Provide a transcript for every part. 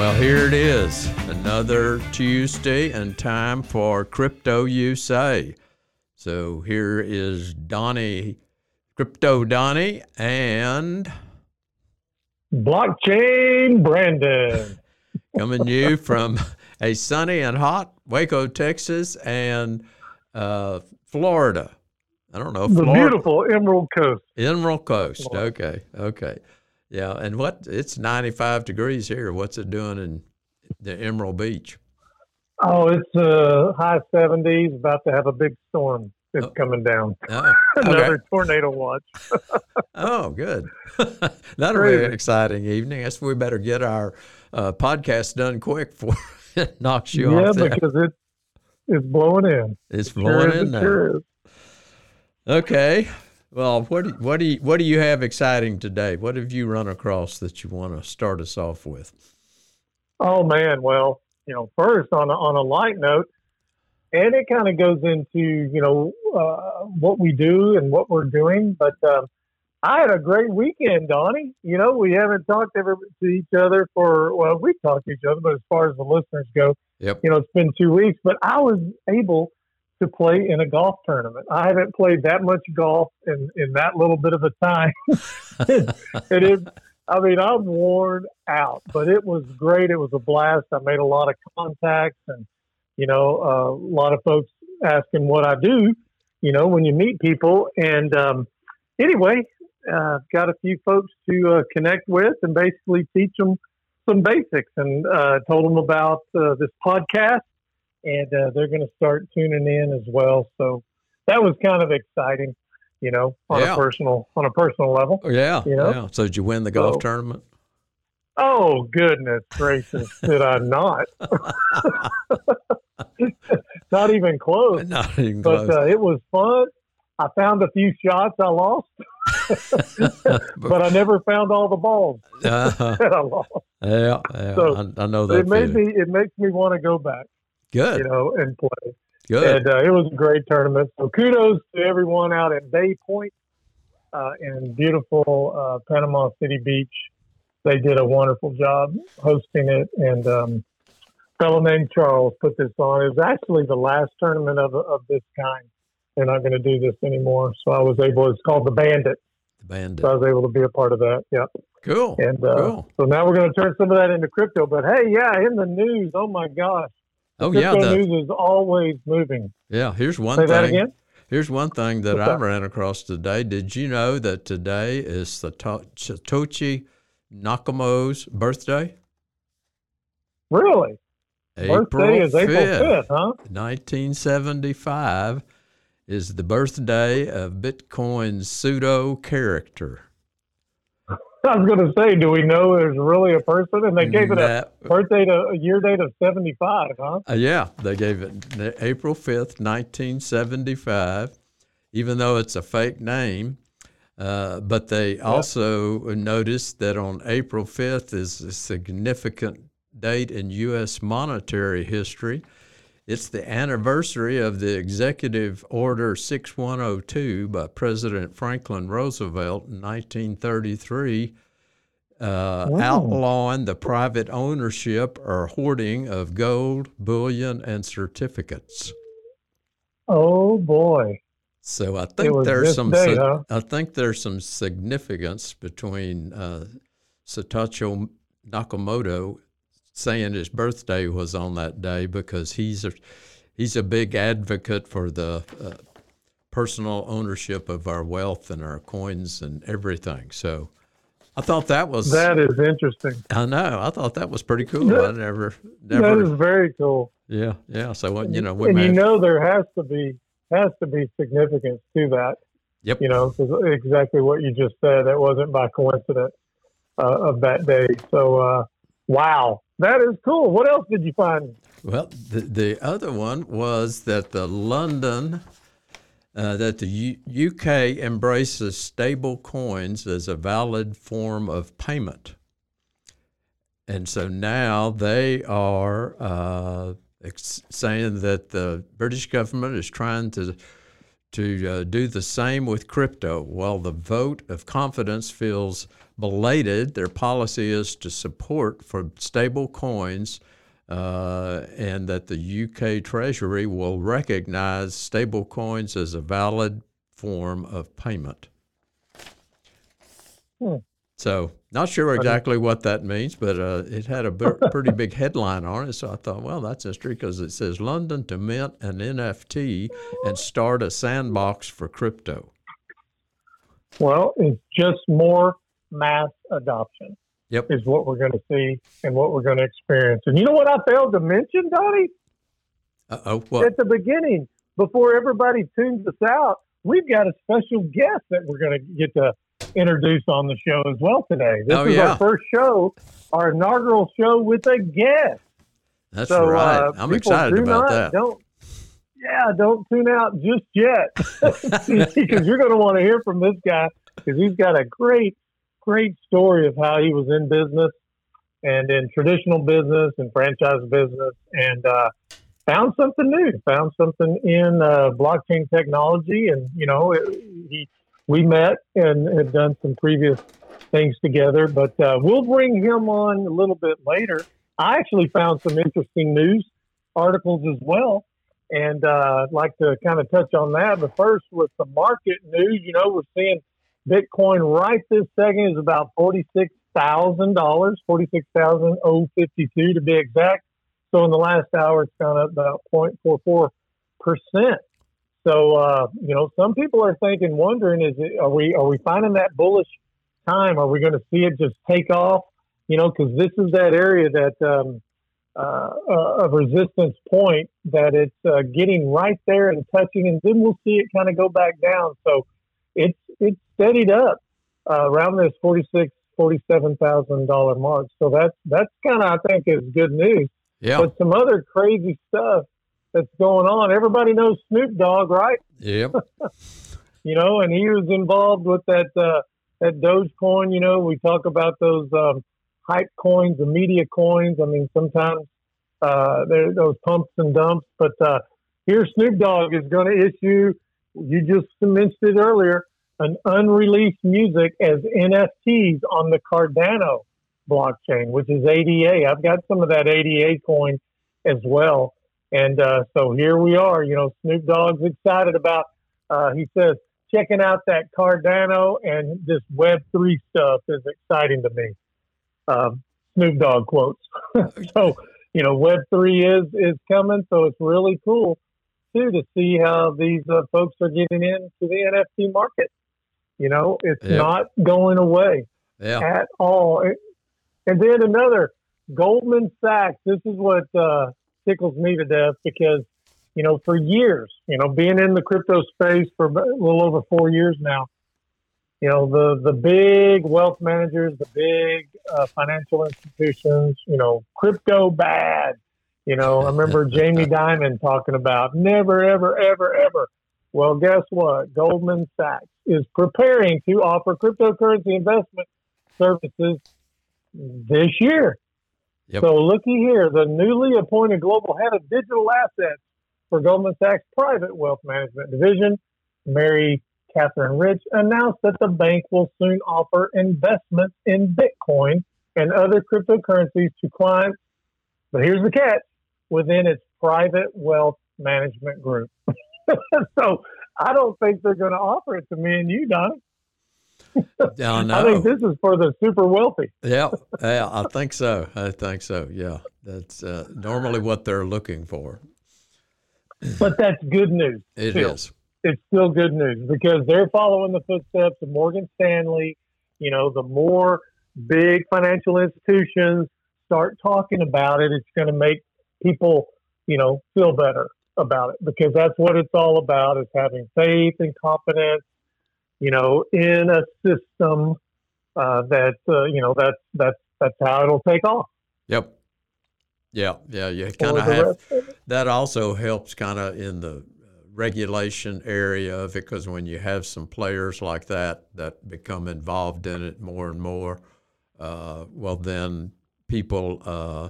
Well, here it is, another Tuesday and time for Crypto USA. So here is Donny, Crypto Donny, and Blockchain Brandon. coming to you from a sunny and hot Waco, Texas, and uh, Florida. I don't know, The beautiful Emerald Coast. Emerald Coast. Okay, okay, yeah. And what? It's ninety-five degrees here. What's it doing in the Emerald Beach? Oh, it's uh, high 70s, about to have a big storm that's Oh. coming down. Oh, Another okay. tornado watch. Oh, good. That'll be an exciting evening. I guess we better get our uh, podcast done quick before it knocks you yeah, off there. because it, it's blowing in. It's Sure blowing is, in now. sure. Okay. Well, what do, what do you what do you have exciting today? What have you run across that you want to start us off with? Oh, man. Well, you know, first, on a, on a light note, and it kind of goes into, you know, uh, what we do and what we're doing. But um, I had a great weekend, Donny. You know, we haven't talked ever to each other for, well, we've talked to each other, but as far as the listeners go, Yep. you know, it's been two weeks, but I was able to play in a golf tournament. I haven't played that much golf in, in that little bit of a time. it is, I mean, I'm worn out, but it was great. It was a blast. I made a lot of contacts and, you know, uh, a lot of folks asking what I do, you know, when you meet people. And um, anyway, uh, got a few folks to uh, connect with and basically teach them some basics and uh, told them about uh, this podcast. And uh, they're going to start tuning in as well. So that was kind of exciting, you know, on Yeah. a personal on a personal level. Oh, yeah. You know? Yeah. So did you win the golf So- tournament? Oh goodness gracious, did I not? not even close. Not even But close. uh, it was fun. I found a few shots I lost, but I never found all the balls Uh, that I lost. yeah. Yeah. So, I, I know that It made me. It makes me want to go back, Good. you know, and play. Good. And uh, it was a great tournament. So kudos to everyone out at Bay Point uh, in beautiful uh, Panama City Beach. They did a wonderful job hosting it, and um, a fellow named Charles put this on. It was actually the last tournament of of this kind. They're not going to do this anymore, so I was able. It's called the Bandit, the bandit. so I was able to be a part of that. Yeah, Cool. and uh, cool. so now we're going to turn some of that into crypto. But hey, yeah, in the news, oh my gosh, Oh yeah. crypto The, news is always moving. yeah. Here's one Say thing. that again. Here's one thing that What's I that? ran across today. Did you know that today is Sato- Satoshi Nakamoto's birthday? Really? Birthday is April 5th, huh? 1975 is the birthday of Bitcoin's pseudo character. I was going to say, do we know there's really a person? And they gave it a birthday to a year date of 75, huh? Uh, yeah, they gave it April 5th, 1975, even though it's a fake name. Uh, but they also noticed that on April 5th is a significant date in U.S. monetary history. It's the anniversary of the Executive Order 6102 by President Franklin Roosevelt in 1933, uh, Wow. outlawing the private ownership or hoarding of gold, bullion, and certificates. Oh, boy. So I think there's some day, huh? I think there's some significance between uh, Satoshi Nakamoto saying his birthday was on that day because he's a he's a big advocate for the uh, personal ownership of our wealth and our coins and everything. So I thought that was That is interesting. I know I thought that was pretty cool. I never That never is very cool. yeah yeah. So you know we and you know there has to be has to be significance to that. Yep. You know, exactly what you just said. That wasn't by coincidence uh, of that day. So, uh, wow, that is cool. What else did you find? Well, the, the other one was that the London, uh, that the U- UK embraces stable coins as a valid form of payment. And so now they are uh, ex- saying that the British government is trying to to uh, do the same with crypto. While the vote of confidence feels belated, their policy is to support for stable coins uh, and that the UK Treasury will recognize stable coins as a valid form of payment. Hmm. So, not sure exactly what that means, but uh, it had a b- pretty big headline on it. So I thought, well, that's interesting because it says London to mint an NFT and start a sandbox for crypto. Well, it's just more mass adoption. Yep. Is what we're going to see and what we're going to experience. And you know what I failed to mention, Donny? Uh oh? At the beginning, before everybody tunes us out, we've got a special guest that we're going to get to introduce on the show as well today. This Oh, is yeah. our first show, our inaugural show with a guest. That's so, right. uh, I'm excited about not, that. Don't, yeah, don't tune out just yet because you're going to want to hear from this guy because he's got a great, great story of how he was in business and in traditional business and franchise business and uh, found something new, found something in uh, blockchain technology. And, you know, it, he, we met and had done some previous things together, but uh, we'll bring him on a little bit later. I actually found some interesting news articles as well. And uh, I'd like to kind of touch on that. But first, with the market news, you know, we're seeing Bitcoin right this second is about $46,000, 46052 to be exact. So in the last hour, it's gone up about 0.44%. So, uh, you know, some people are thinking, wondering, is it, are we, are we finding that bullish time? Are we going to see it just take off? You know, because this is that area that, um, uh, uh, of resistance point that it's uh, getting right there and touching, and then we'll see it kind of go back down. So it's it's steadied up uh, around this forty six, forty seven thousand dollar mark. So that's that's kind of I think is good news. Yeah. But some other crazy stuff that's going on. Everybody knows Snoop Dogg, right? Yep. You know, and he was involved with that uh, that Dogecoin. You know, we talk about those um, hype coins, the media coins. I mean, sometimes uh, there those pumps and dumps. But uh, here, Snoop Dogg is going to issue. You just mentioned it earlier. An unreleased music as NFTs on the Cardano blockchain, which is ADA. I've got some of that ADA coin as well. And uh, so here we are. You know, Snoop Dogg's excited about. Uh, he says checking out that Cardano and this Web three stuff is exciting to me. Um, Snoop Dogg quotes. so you know, Web three is is coming. So it's really cool too to see how these uh, folks are getting into the NFT market. You know, it's Yep. not going away Yeah. at all. And then another, Goldman Sachs. This is what uh, tickles me to death because, you know, for years, you know, being in the crypto space for a little over four years now, you know, the, the big wealth managers, the big uh, financial institutions, you know, crypto bad. You know, I remember Jamie Dimon talking about never, ever, ever, ever. Well, guess what? Goldman Sachs is preparing to offer cryptocurrency investment services this year. Yep. So looky here, the newly appointed global head of digital assets for Goldman Sachs Private Wealth Management Division, Mary Catherine Rich, announced that the bank will soon offer investments in Bitcoin and other cryptocurrencies to clients. But here's the catch within its private wealth management group. so I don't think they're going to offer it to me and you, Donny. I know. I think this is for the super wealthy. yeah, yeah, I think so. I think so. Yeah, that's uh, normally what they're looking for. But that's good news. It Still. is. it's still good news because they're following the footsteps of Morgan Stanley. You know, the more big financial institutions start talking about it, it's going to make people, you know, feel better about it because that's what it's all about is having faith and confidence, you know, in a system uh, that, uh, you know, that's, that's, that's how it'll take off. Yep. Yeah. Yeah. You kind of have, that also helps kind of in the regulation area of it because when you have some players like that that become involved in it more and more, uh, well, then people uh,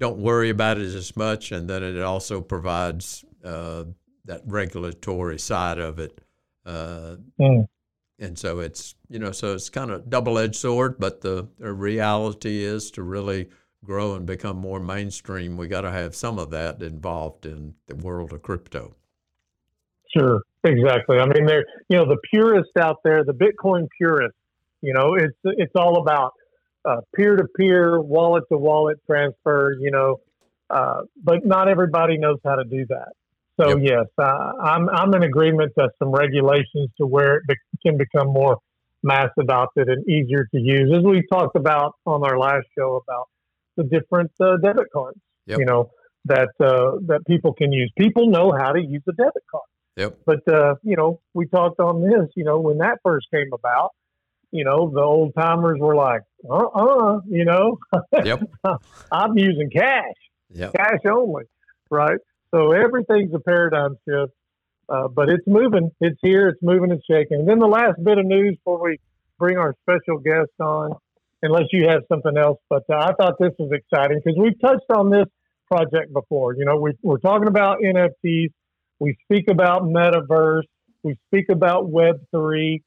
don't worry about it as much, and then it also provides uh, that regulatory side of it. Mm. And so it's you know so it's kind of double edged sword, but the, the reality is to really grow and become more mainstream, we got to have some of that involved in the world of crypto. Sure, exactly. I mean, there, you know, the purists out there, the Bitcoin purists, you know, it's it's all about peer to peer, wallet to wallet transfer. You know, uh, but not everybody knows how to do that. So yep. yes, uh, I'm I'm in agreement that some regulations to where it be- can become more mass adopted and easier to use, as we talked about on our last show about the different uh, debit cards. Yep. You know that uh, that people can use. People know how to use a debit card. Yep. But uh, you know, we talked on this. You know, when that first came about, you know, the old timers were like, uh, uh you know, yep. I'm using cash, yep. cash only, right? So everything's a paradigm shift, uh, but it's moving. It's here. It's moving and shaking. And then the last bit of news before we bring our special guest on, unless you have something else, but uh, I thought this was exciting because we've touched on this project before. You know, we, we're talking about NFTs we speak about metaverse. We speak about Web3.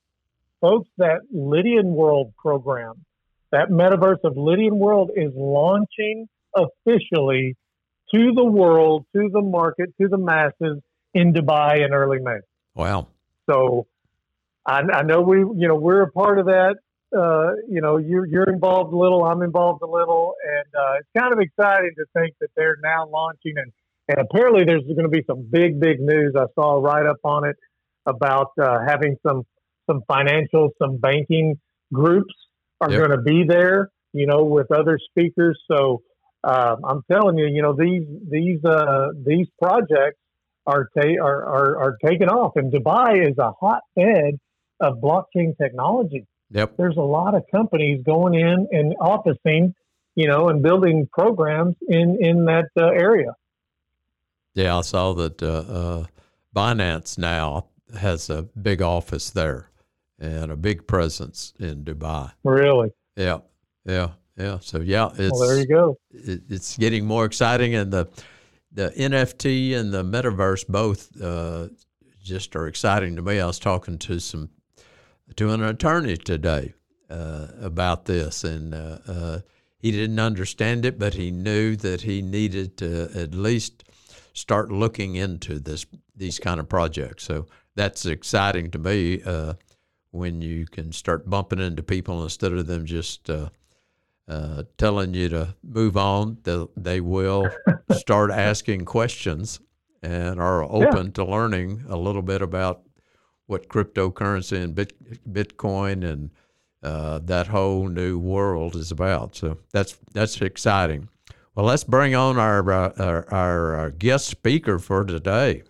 Folks, that Lydian World program, that metaverse of Lydian World is launching officially to the world, to the market, to the masses in Dubai in early May. Wow. So I, I know we, you know, we're a part of that. Uh, you know, you're, you're involved a little, I'm involved a little, and uh, it's kind of exciting to think that they're now launching and and apparently, there's going to be some big, big news. I saw a write up on it about uh, having some some financial, some banking groups are yep. going to be there. You know, with other speakers. So uh, I'm telling you, you know, these these uh, these projects are, ta- are are are taking off, and Dubai is a hotbed of blockchain technology. Yep. There's a lot of companies going in and officing, you know, and building programs in in that uh, area. Yeah, I saw that uh, uh, Binance now has a big office there and a big presence in Dubai. Really? Yeah, yeah, yeah. So yeah, it's well, there you go. It, it's getting more exciting, and the the NFT and the metaverse both uh, just are exciting to me. I was talking to some to an attorney today uh, about this, and uh, uh, he didn't understand it, but he knew that he needed to at least start looking into this these kind of projects. So that's exciting to me uh, when you can start bumping into people instead of them just uh, uh, telling you to move on. They, they will start asking questions and are open yeah. to learning a little bit about what cryptocurrency and Bit, Bitcoin and uh, that whole new world is about. So that's that's exciting. Well, let's bring on our uh, our, our, uh, guest speaker for today.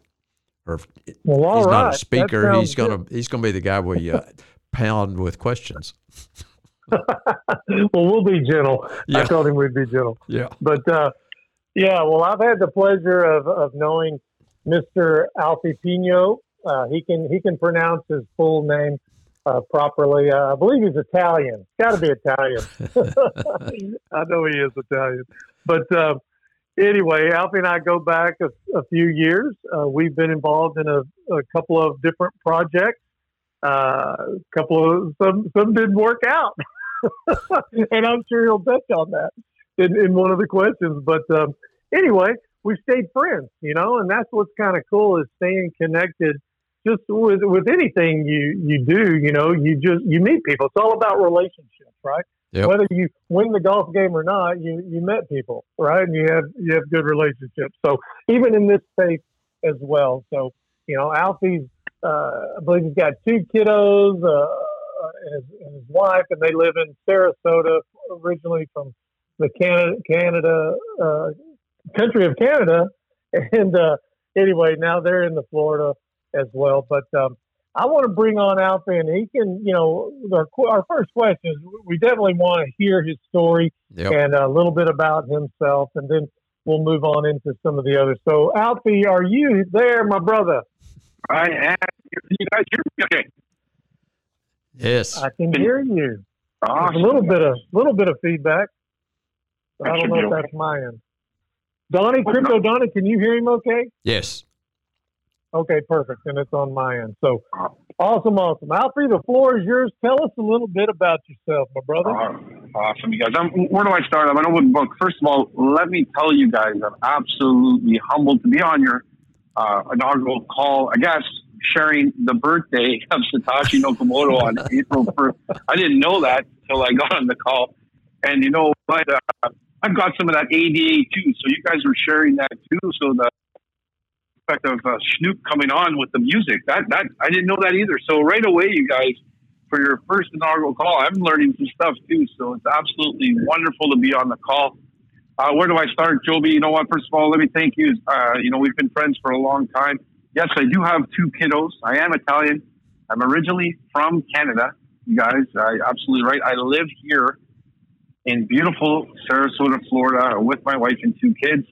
Or well, he's right. not a speaker. He's gonna good. he's gonna be the guy we uh, pound with questions. well, we'll be gentle. Yeah. I told him we'd be gentle. Yeah. But uh, yeah, well, I've had the pleasure of, of knowing Mr. Alfie Pino. Uh, he can he can pronounce his full name uh, properly. Uh, I believe he's Italian. Got to be Italian. I know he is Italian. But uh, anyway, Alfie and I go back a, a few years. Uh, we've been involved in a, a, couple of different projects. Uh, a couple of some some didn't work out, and I'm sure he'll touch on that in, in one of the questions. But um, anyway, we stayed friends, you know, and that's what's kind of cool is staying connected just with with anything you you do, you know, you just you meet people. It's all about relationships, right? Yep. Whether you win the golf game or not, you you met people, right? And you have you have good relationships. So even in this space as well. So you know, Alfie's uh, I believe he's got two kiddos uh, and, his, and his wife, and they live in Sarasota, originally from the Canada Canada uh, country of Canada, and uh, anyway, now they're in the Florida as well. But um, I want to bring on Alfie, and he can, you know, our, our first question is we definitely want to hear his story Yep. and a little bit about himself, and then we'll move on into some of the others. So, Alfie, are you there, my brother? I am. You guys hear me? Okay. Yes. I can hear you. Awesome. a little bit of little bit of feedback. I don't know be if okay. that's my end. Donny, Crypto Donny, can you hear him okay? Yes. Okay, perfect. And it's on my end. So awesome, awesome. Alfie, the floor is yours. Tell us a little bit about yourself, my brother. Uh, awesome, you guys. Um, where do I start? I'm an open book. First of all, let me tell you guys, I'm absolutely humbled to be on your uh, inaugural call. I guess sharing the birthday of Satoshi Nakamoto on April 1st. I didn't know that until I got on the call. And you know what? Uh, I've got some of that ADA too. So you guys were sharing that too. So the effect of uh, Snoop coming on with the music, that, that I didn't know that either. So right away, you guys, for your first inaugural call. I'm learning some stuff too, so it's absolutely wonderful to be on the call. Uh, where do I start, Joby? You know what? First of all, let me thank you. Uh, you know, we've been friends for a long time. Yes, I do have two kiddos. I am Italian. I'm originally from Canada, you guys. I absolutely right. I live here in beautiful Sarasota, Florida, with my wife and two kids.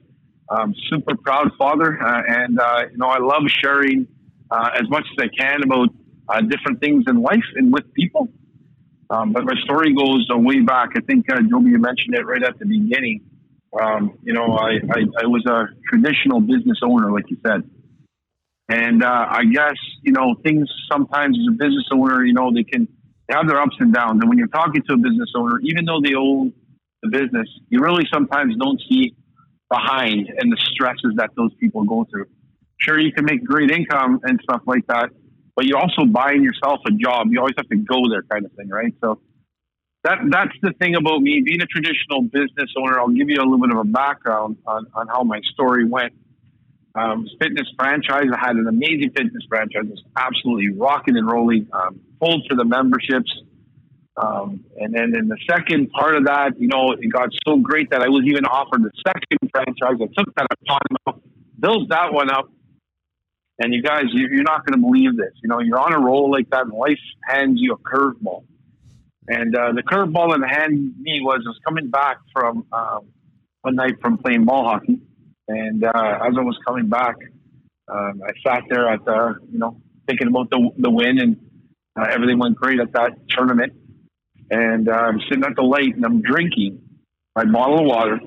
Um, super proud father, uh, and uh, you know, I love sharing uh, as much as I can about uh, different things in life and with people. Um, but my story goes way back. I think uh, Joby, you mentioned it right at the beginning. Um, you know, I, I, I was a traditional business owner, like you said. And uh, I guess, you know, things sometimes as a business owner, you know, they can they have their ups and downs. And when you're talking to a business owner, even though they own the business, you really sometimes don't see behind and the stresses that those people go through. Sure, you can make great income and stuff like that, but you're also buying yourself a job. You always have to go there, kind of thing, right? So that that's the thing about me being a traditional business owner. I'll give you a little bit of a background on, on how my story went. Um, fitness franchise. I had an amazing fitness franchise. It was absolutely rocking and rolling, um, full to the memberships. Um, and then in the second part of that, you know, it got so great that I was even offered the second franchise. I took that upon myself, built that one up. And you guys, you- you're not going to believe this. You know, you're on a roll like that, and life hands you a curveball. And uh, the curveball that hand me was was coming back from um, one night from playing ball hockey, and uh, as I was coming back, um, I sat there at the, you know, thinking about the the win, and uh, everything went great at that tournament. And uh, I'm sitting at the light, and I'm drinking my bottle of water,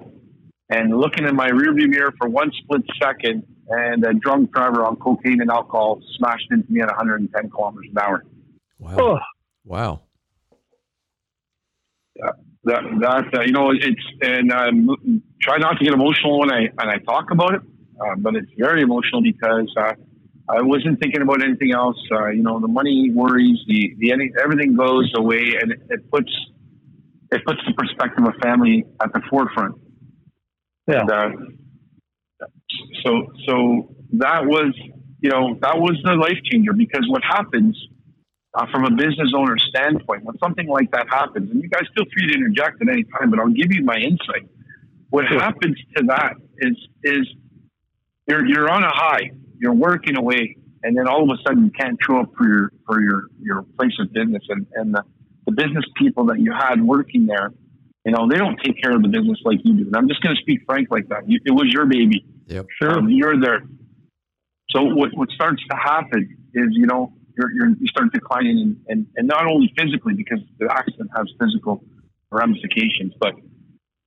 and looking in my rearview mirror for one split second, and a drunk driver on cocaine and alcohol smashed into me at 110 kilometers an hour. Wow. Oh, Wow. that that uh, you know it's and um, try not to get emotional when I when I talk about it, uh, but it's very emotional because uh, I wasn't thinking about anything else. Uh, you know, the money worries, the the any, everything goes away, and it, it puts it puts the perspective of family at the forefront. Yeah. And, uh, so so that was you know that was the life changer because what happens uh, from a business owner standpoint, when something like that happens, and you guys feel free to interject at any time, but I'll give you my insight. What happens to that is is you're you're on a high, you're working away, and then all of a sudden you can't show up for your for your your place of business, and and the, the business people that you had working there, you know, they don't take care of the business like you do. And I'm just going to speak frank like that. You, it was your baby. Yep. sure. Um, you're there. So what, what starts to happen is, you know, you're, you're, you start declining and, and, and not only physically because the accident has physical ramifications, but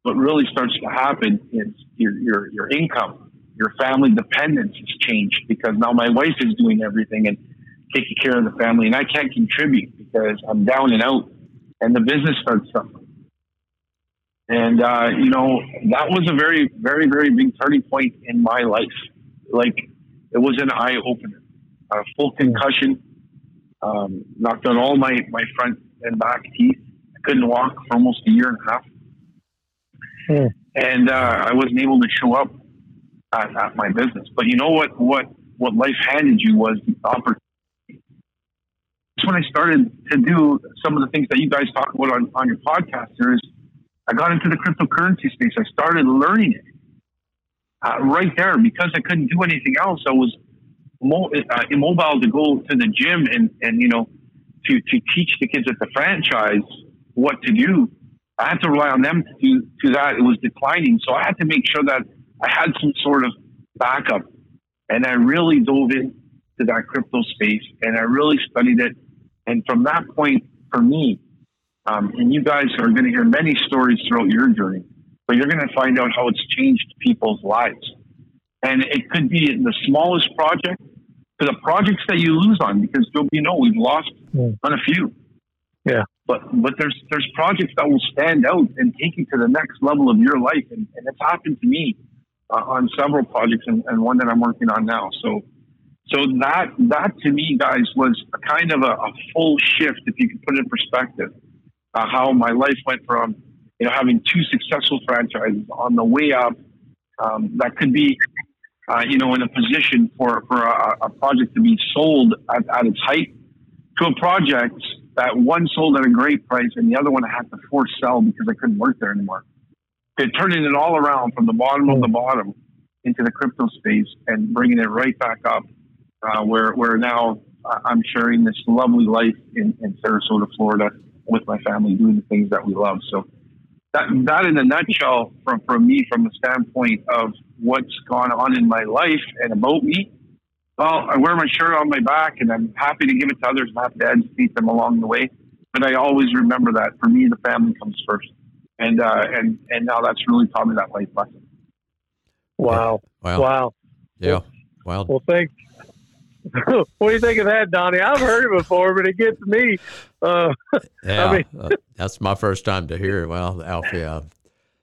what really starts to happen is your, your, your income, your family dependence has changed because now my wife is doing everything and taking care of the family and I can't contribute because I'm down and out and the business starts suffering. And, uh, you know, that was a very, very, very big turning point in my life. Like, it was an eye opener. A full concussion, um, knocked out all my, my front and back teeth. I couldn't walk for almost a year and a half. Hmm. And uh, I wasn't able to show up at, at my business. But you know what, what, what life handed you was the opportunity. That's when I started to do some of the things that you guys talk about on, on your podcast. There is I got into the cryptocurrency space. I started learning it. uh, right there because I couldn't do anything else. I was mo- uh, immobile to go to the gym and, and, you know, to, to teach the kids at the franchise what to do. I had to rely on them to do to that. It was declining. So I had to make sure that I had some sort of backup. And I really dove into that crypto space and I really studied it. And from that point, for me, um, and you guys are going to hear many stories throughout your journey, but you're going to find out how it's changed people's lives. And it could be the smallest project to the projects that you lose on, because you know we've lost mm. on a few. Yeah. But but there's there's projects that will stand out and take you to the next level of your life, and, and it's happened to me on several projects, and, and one that I'm working on now. So so that that to me, guys, was a kind of a, a full shift, if you could put it in perspective, uh, how my life went from you know having two successful franchises on the way up um, that could be uh, you know in a position for for a, a project to be sold at, at its height to a project that one sold at a great price and the other one I had to force sell because I couldn't work there anymore. It turning it all around from the bottom of the bottom into the crypto space and bringing it right back up, uh, where where now I'm sharing this lovely life in, in Sarasota, Florida, with my family, doing the things that we love. So that that in a nutshell, from from me, from the standpoint of what's gone on in my life and about me, well, I wear my shirt on my back and I'm happy to give it to others and happy to educate them along the way. But I always remember that for me, the family comes first. And, uh, and, and now that's really taught me that life lesson. Wow. Wow. Wow. Yeah. Well, well, thanks. what do you think of that, Donny? I've heard it before, but it gets me. Uh, yeah, I mean, uh, that's my first time to hear it. Well, Alfie, uh,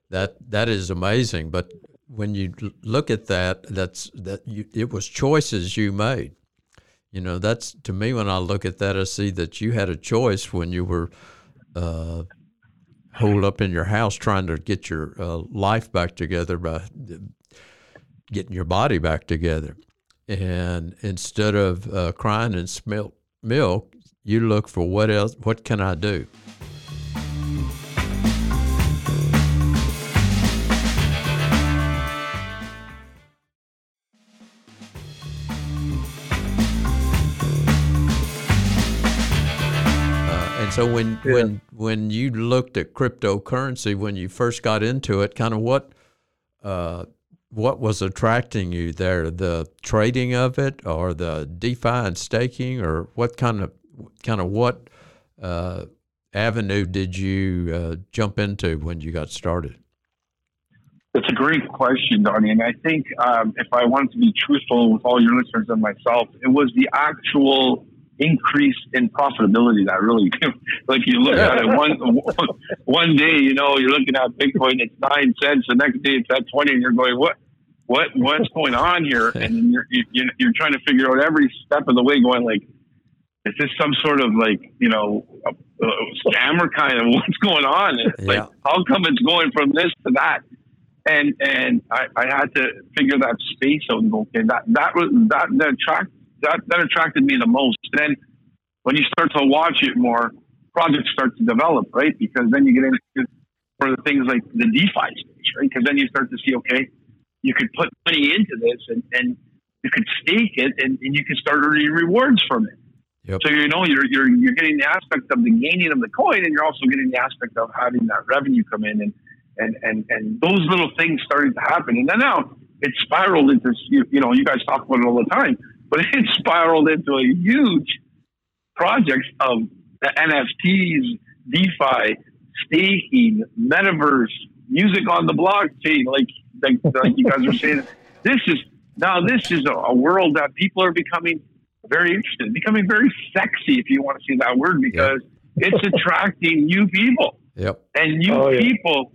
that that is amazing. But when you look at that, that's that you, it was choices you made. You know, that's to me when I look at that, I see that you had a choice when you were uh, holed up in your house trying to get your uh, life back together by getting your body back together. And instead of uh, crying and smelt milk, you look for what else? What can I do? So when yeah. when when you looked at cryptocurrency when you first got into it, kind of what uh, what was attracting you there? The trading of it, or the DeFi and staking, or what kind of kind of what uh, avenue did you uh, jump into when you got started? That's a great question, Donny. And I think um, if I wanted to be truthful with all your listeners and myself, it was the actual increase in profitability that really like you look at it one one day you know you're looking at bitcoin it's nine cents the next day it's at 20 and you're going what what what's going on here? And you're you're, you're trying to figure out every step of the way going like is this some sort of like you know a, a scammer kind of what's going on? It's yeah. like how come it's going from this to that? And and I, I had to figure that space out and go okay that that was that that attract that, that attracted me the most. And then when you start to watch it more, projects start to develop, right? Because then you get into for the things like the DeFi stage, right? Because then you start to see, okay, you could put money into this and, and you could stake it and, and you can start earning rewards from it. Yep. So you know you're, you're you're getting the aspect of the gaining of the coin, and you're also getting the aspect of having that revenue come in, and and and and those little things started to happen, and then now it spiraled into you, you know you guys talk about it all the time but it spiraled into a huge project of the NFTs, DeFi, staking, metaverse, music on the blockchain. Like, like, like you guys are saying, this is now this is a, a, world that people are becoming very interested, becoming very sexy, if you want to see that word, because yep. it's attracting new people. Yep. And new oh, yeah. people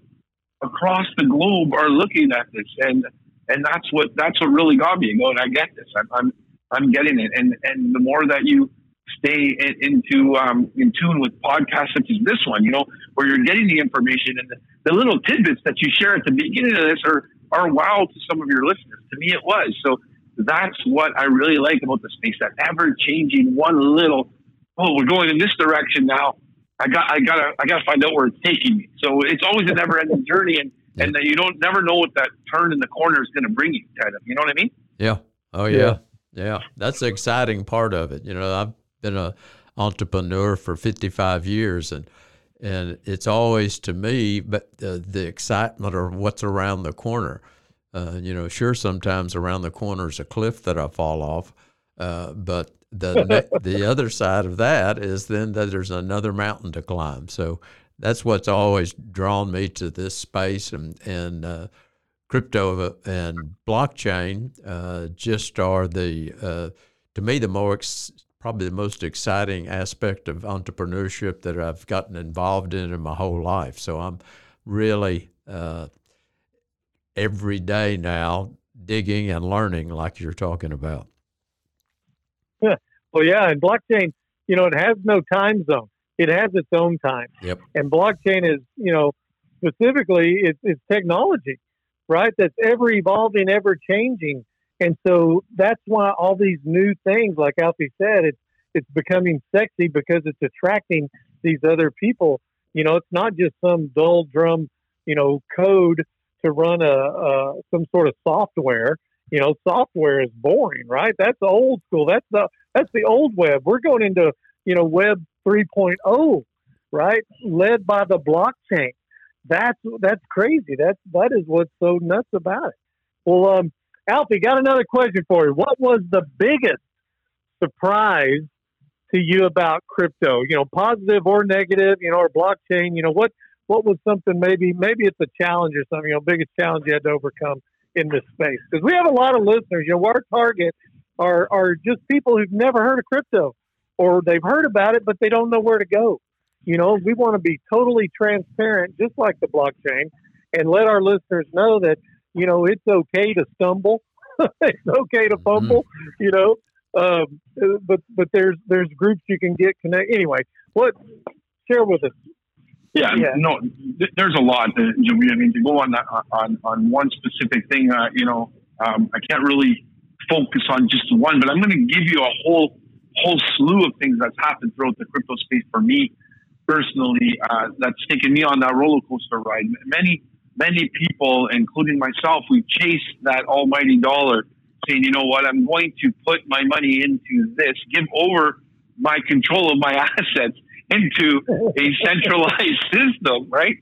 across the globe are looking at this, and and that's what that's what really got me going. I get this. I'm, I'm I'm getting it. And and the more that you stay in, into um, in tune with podcasts such as this one, you know, where you're getting the information and the, the little tidbits that you share at the beginning of this are are wow to some of your listeners. To me, it was. So that's what I really like about the space. That ever changing one little. Oh, we're going in this direction now. I got I gotta I gotta find out where it's taking me. So it's always a never ending journey and and then you don't never know what that turn in the corner is going to bring you. Kind of, you know what I mean? Yeah. Oh yeah. yeah. Yeah. That's the exciting part of it. You know, I've been a entrepreneur for 55 years and and it's always to me but uh, the excitement of what's around the corner uh, you know sure sometimes around the corner is a cliff that i fall off uh, but the the other side of that is then that there's another mountain to climb so that's what's always drawn me to this space and and uh, crypto and blockchain uh, just are the uh, to me the more ex- probably the most exciting aspect of entrepreneurship that I've gotten involved in in my whole life. So I'm really uh, every day now digging and learning like you're talking about. Yeah. Well, yeah, and blockchain, you know, it has no time zone. It has its own time. Yep. And blockchain is, you know, specifically it's, it's technology, right? That's ever evolving, ever changing. And so that's why all these new things, like Alfie said, it's it's becoming sexy because it's attracting these other people. You know, it's not just some dull drum, you know, code to run a, a some sort of software. You know, software is boring, right? That's old school. That's the that's the old web. We're going into you know Web 3.0, right? Led by the blockchain. That's that's crazy. That's that is what's so nuts about it. Well, um, Alfie, got another question for you. What was the biggest surprise to you about crypto? You know, positive or negative, you know, or blockchain, you know, what what was something maybe maybe it's a challenge or something, you know, biggest challenge you had to overcome in this space? Because we have a lot of listeners, you know, our target are are just people who've never heard of crypto or they've heard about it but they don't know where to go. You know, we want to be totally transparent, just like the blockchain, and let our listeners know that, you know, it's okay to stumble. it's okay to fumble, mm-hmm. you know, um, but but there's there's groups you can get connect. Anyway, what share with us? Yeah, yeah. no, th- there's a lot. That, I mean, to go on that on on one specific thing, uh, you know, um, I can't really focus on just one, but I'm going to give you a whole whole slew of things that's happened throughout the crypto space for me personally. Uh, that's taken me on that roller coaster ride. Many many people, including myself, we chased that almighty dollar saying, you know what, I'm going to put my money into this, give over my control of my assets into a centralized system, right?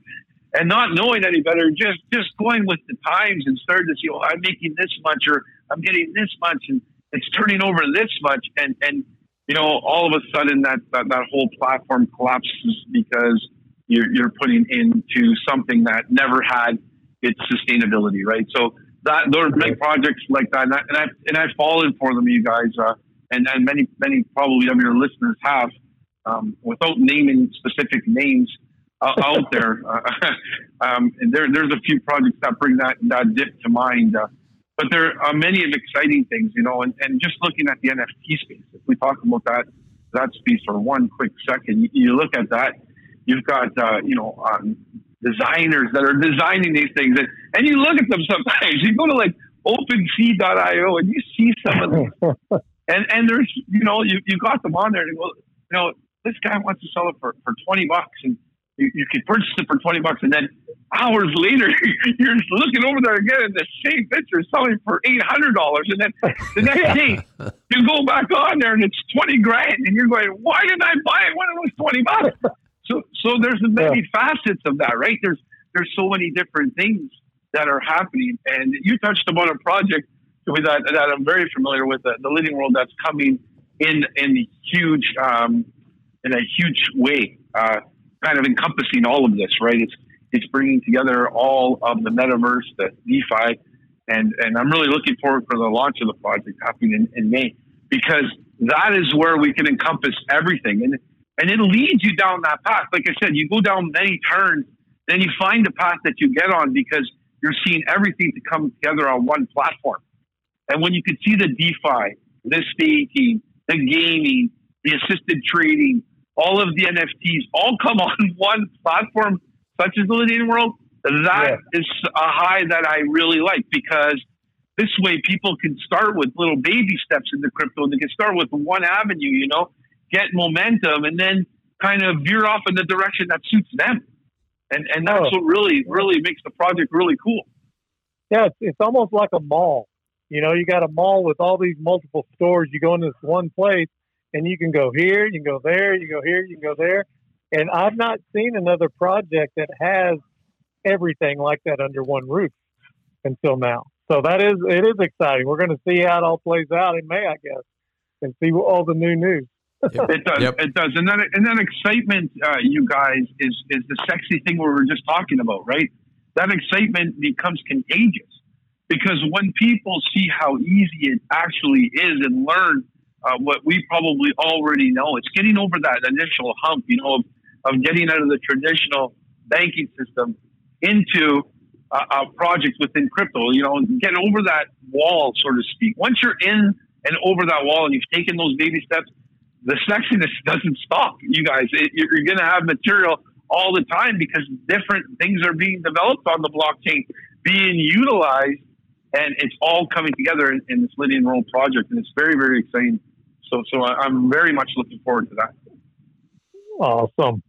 And not knowing any better, just just going with the times and starting to see, oh, I'm making this much or I'm getting this much and it's turning over this much and and you know, all of a sudden that that, that whole platform collapses because you're you're putting into something that never had its sustainability, right? So that there are many projects like that, and, I, and I've and I've fallen for them, you guys, uh, and and many many probably of your listeners have, um, without naming specific names uh, out there. Uh, um, and there there's a few projects that bring that that dip to mind. But there are many of exciting things, you know, and, and just looking at the NFT space. If we talk about that that space for one quick second, you, you look at that. You've got, uh, you know, um, designers that are designing these things. And, and you look at them sometimes. You go to like OpenSea.io and you see some of them. and, and there's, you know, you, you got them on there and you go, you know, this guy wants to sell it for, for 20 bucks and you, you could purchase it for 20 bucks. And then hours later, you're looking over there again and the same picture selling for $800. And then the next day, you go back on there and it's 20 grand. And you're going, why didn't I buy it when it was 20 bucks? So, so there's many yeah. facets of that, right? There's there's so many different things that are happening, and you touched upon a project that, that I'm very familiar with, the, the Lydian World, that's coming in in huge um, in a huge way, uh, kind of encompassing all of this, right? It's it's bringing together all of the metaverse, the DeFi, and and I'm really looking forward for the launch of the project happening in, in May because that is where we can encompass everything and and it leads you down that path. Like I said, you go down many turns, then you find the path that you get on because you're seeing everything to come together on one platform. And when you can see the DeFi, the staking, the gaming, the assisted trading, all of the NFTs all come on one platform, such as the Lydian World, that yeah. is a high that I really like because this way people can start with little baby steps in the crypto. They can start with one avenue, you know, get momentum, and then kind of veer off in the direction that suits them. and and that's oh. what really really makes the project really cool. Yeah, it's, it's almost like a mall. You know, you got a mall with all these multiple stores. You go into this one place, and you can go here, you can go there, you go here, you can go there. And I've not seen another project that has everything like that under one roof until now. So that is it is exciting. We're going to see how it all plays out in May, I guess, and see all the new news. Yep. it does. Yep. It does. And then and then excitement, uh, you guys, is is the sexy thing we were just talking about, right? That excitement becomes contagious because when people see how easy it actually is and learn uh, what we probably already know, it's getting over that initial hump, you know, of, of getting out of the traditional banking system into uh, projects within crypto. You know, get over that wall, so to speak. Once you're in and over that wall and you've taken those baby steps, the sexiness doesn't stop. You guys, it, you're going to have material all the time because different things are being developed on the blockchain, being utilized, and it's all coming together in, in this Lydian World project, and it's very, very exciting. So, so I'm very much looking forward to that. Awesome.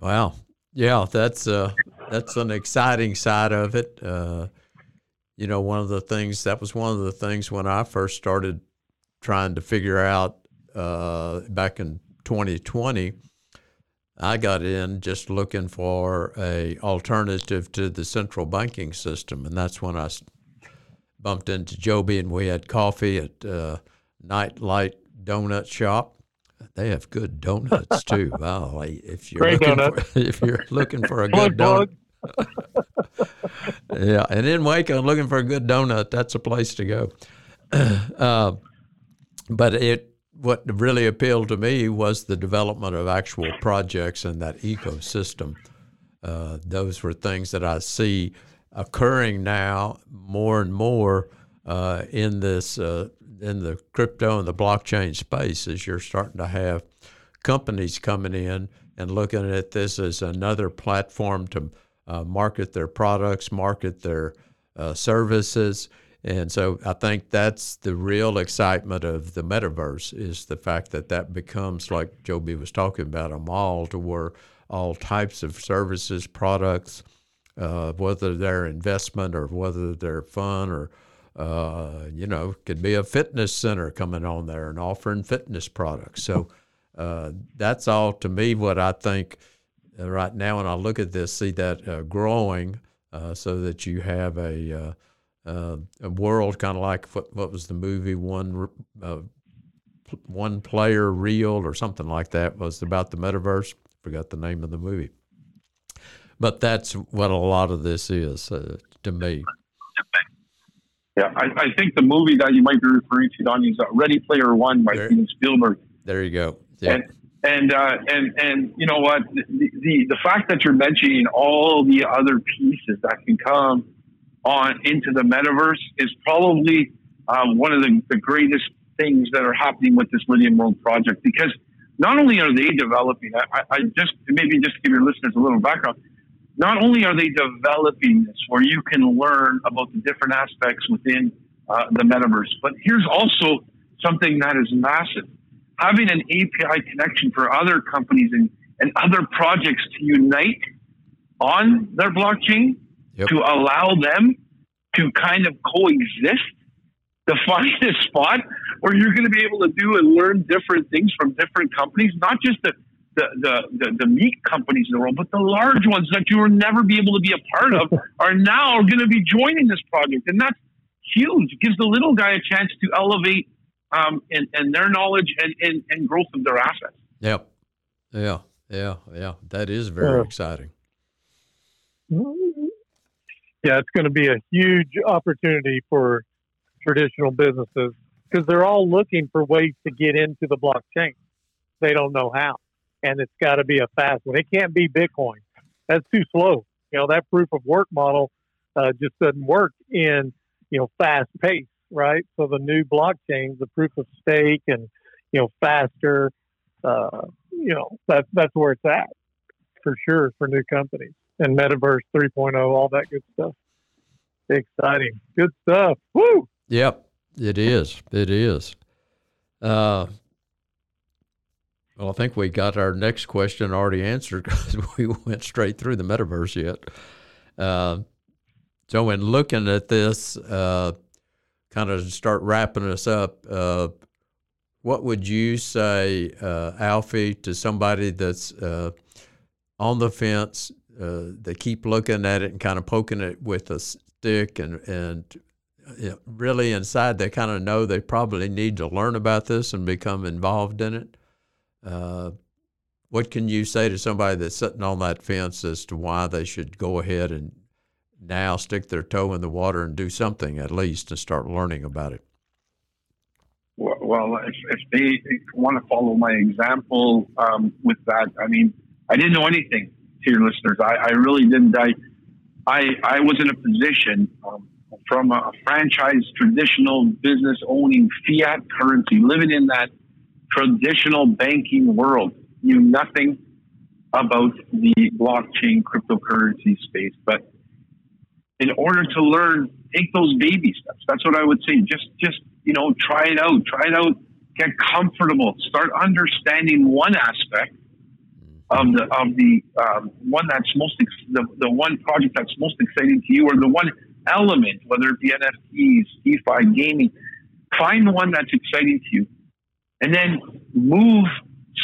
Wow. Yeah, that's uh, that's an exciting side of it. Uh, you know, one of the things that was one of the things when I first started trying to figure out uh, back in 2020. I got in just looking for a alternative to the central banking system, and that's when I bumped into Joby and we had coffee at uh, Nightlight Donut Shop they have good donuts too. Wow, if you're Great looking donut. for, if you're looking for a good donut, yeah, and in Waco, looking for a good donut, that's a place to go. Uh, but it what really appealed to me was the development of actual projects in that ecosystem. Uh, those were things that I see occurring now more and more uh, in this uh, in the crypto and the blockchain space is you're starting to have companies coming in and looking at this as another platform to uh, market their products, market their uh, services. And so I think that's the real excitement of the metaverse is the fact that that becomes, like Joby was talking about, a mall to where all types of services, products, uh, whether they're investment or whether they're fun or uh, you know, could be a fitness center coming on there and offering fitness products. So uh, that's all to me what I think uh, right now. When I look at this, see that uh, growing uh, so that you have a uh, a world kind of like what, what was the movie one one player real or something like that was about the metaverse. Forgot the name of the movie, but that's what a lot of this is to me. Yeah, I, I, think the movie that you might be referring to, Donny, is uh, Ready Player One by there, Steven Spielberg. There you go. Yeah. And and uh, and and you know what? The, the, the fact that you're mentioning all the other pieces that can come on into the metaverse is probably um, one of the, the greatest things that are happening with this Lydian World project because not only are they developing, I, I just maybe just give your listeners a little background not only are they developing this where you can learn about the different aspects within uh, the metaverse, but here's also something that is massive. Having an API connection for other companies and, and other projects to unite on their blockchain yep. to allow them to kind of coexist, to find a spot where you're going to be able to do and learn different things from different companies, not just the the, the, the, the, meat companies in the world, but the large ones that you will never be able to be a part of are now going to be joining this project. And that's huge. It gives the little guy a chance to elevate um, and, and their knowledge and, and, and growth of their assets. Yep. Yeah. Yeah. Yeah. That is very yeah. exciting. Yeah, it's going to be a huge opportunity for traditional businesses because they're all looking for ways to get into the blockchain. They don't know how and it's got to be a fast one. It can't be Bitcoin. That's too slow. You know, that proof of work model uh, just doesn't work in, you know, fast pace, right? So the new blockchains, the proof of stake and, you know, faster, uh, you know, that's, that's where it's at for sure for new companies and Metaverse 3.0, all that good stuff. Exciting. Good stuff. Woo! Yep, it is. It is. Uh, Well, I think we got our next question already answered because we went straight through the metaverse yet. Uh, so, in looking at this, uh, kind of start wrapping us up, uh, what would you say, uh, Alfie, to somebody that's uh, on the fence? Uh, they keep looking at it and kind of poking it with a stick, and and you know, really inside they kind of know they probably need to learn about this and become involved in it. Uh, what can you say to somebody that's sitting on that fence as to why they should go ahead and now stick their toe in the water and do something at least and start learning about it? Well, if, if they want to follow my example um, with that, I mean, I didn't know anything to your listeners. I, I really didn't. I, I, I was in a position um, from a franchise, traditional business owning fiat currency, living in that traditional banking world, knew nothing about the blockchain cryptocurrency space. But in order to learn, take those baby steps. That's what I would say. Just, just you know, try it out. Try it out. Get comfortable. Start understanding one aspect of the of the um, one that's most ex- the the one project that's most exciting to you, or the one element, whether it be NFTs, DeFi, gaming. Find the one that's exciting to you, and then move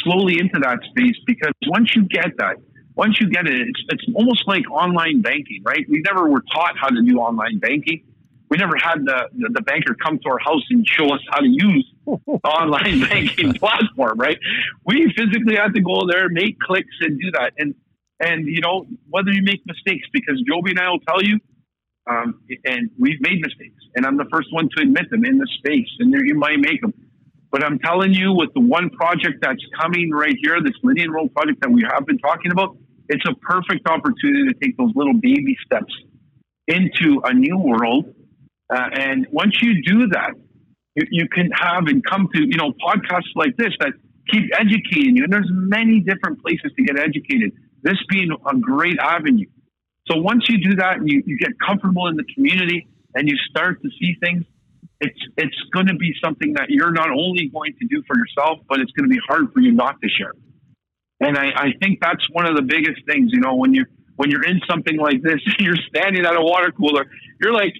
slowly into that space. Because once you get that, once you get it, it's, it's almost like online banking, right? We never were taught how to do online banking. We never had the, the, the banker come to our house and show us how to use the online banking platform, right? We physically had to go there, make clicks, and do that. And and you know whether you make mistakes, because Joby and I will tell you, um, and we've made mistakes, and I'm the first one to admit them in the space, and you might make them. But I'm telling you, with the one project that's coming right here, this Lydian World project that we have been talking about, it's a perfect opportunity to take those little baby steps into a new world. Uh, and once you do that, you, you can have and come to, you know, podcasts like this that keep educating you. And there's many different places to get educated, this being a great avenue. So once you do that and you, you get comfortable in the community and you start to see things, it's it's going to be something that you're not only going to do for yourself, but it's going to be hard for you not to share. And I, I think that's one of the biggest things. You know, when you when you're in something like this, you're standing at a water cooler, you're like,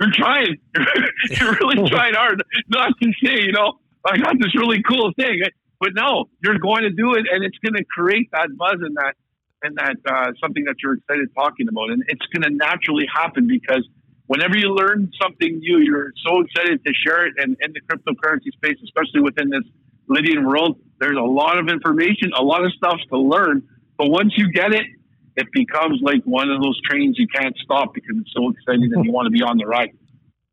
you're trying, you're really trying hard not to say, you know, I got this really cool thing, but no, you're going to do it, and it's going to create that buzz and that and that uh, something that you're excited talking about, and it's going to naturally happen because whenever you learn something new, you're so excited to share it. And in the cryptocurrency space, especially within this Lydian world, there's a lot of information, a lot of stuff to learn. But once you get it, it becomes like one of those trains you can't stop because it's so exciting and you want to be on the ride.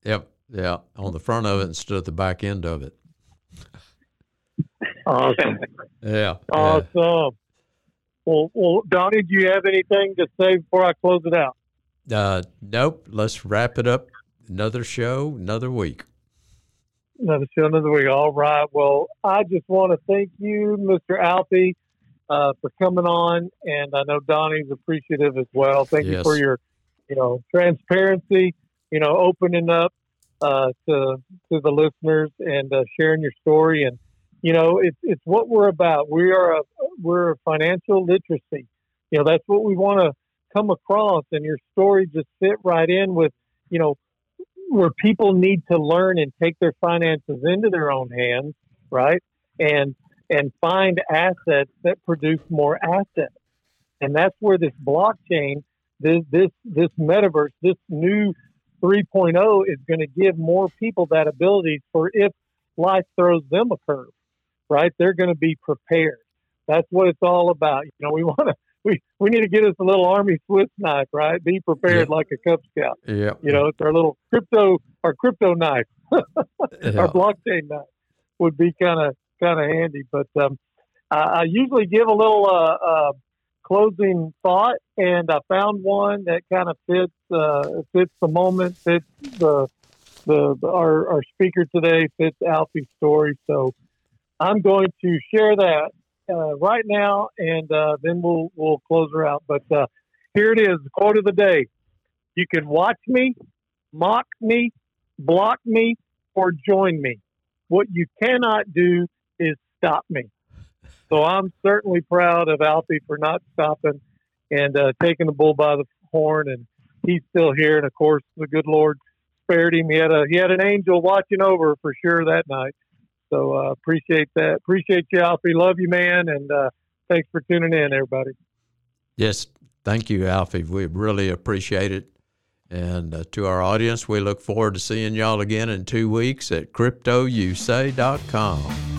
Yep. Yeah. On the front of it instead of the back end of it. Awesome. yeah. Awesome. Well, well, Donny, do you have anything to say before I close it out? Uh, nope. Let's wrap it up. Another show, another week. Another show, another week. All right. Well, I just want to thank you, Mr. Alfie, uh, for coming on, and I know Donny's appreciative as well. Thank yes. you for your, you know, transparency. You know, opening up uh, to to the listeners and uh, sharing your story, and you know, it's it's what we're about. We are a we're a financial literacy. You know, that's what we want to come across and your story just fit right in with, you know, where people need to learn and take their finances into their own hands, right? And and find assets that produce more assets. And that's where this blockchain, this this this metaverse, this new 3.0 is going to give more people that ability for if life throws them a curve, right? They're going to be prepared. That's what it's all about. You know, we want to we we need to get us a little army Swiss knife, right? Be prepared like a Cub Scout. Yeah. You know, it's our little crypto our crypto knife. yeah. Our blockchain knife would be kind of kind of handy. But um, I, I, usually give a little uh, uh, closing thought, and I found one that kind of fits uh, fits the moment, fits the the, the our, our speaker today, fits Alfie's story. So I'm going to share that uh, right now, and uh, then we'll we'll close her out. But uh, here it is, quote of the day: You can watch me, mock me, block me, or join me. What you cannot do is stop me. So I'm certainly proud of Alfie for not stopping and uh, taking the bull by the horn. And he's still here. And of course, the good Lord spared him. He had a he had an angel watching over for sure that night. So uh, appreciate that. Appreciate you, Alfie. Love you, man. And uh, thanks for tuning in, everybody. Yes, thank you, Alfie. We really appreciate it. And uh, to our audience, we look forward to seeing y'all again in two weeks at cryptousay.com.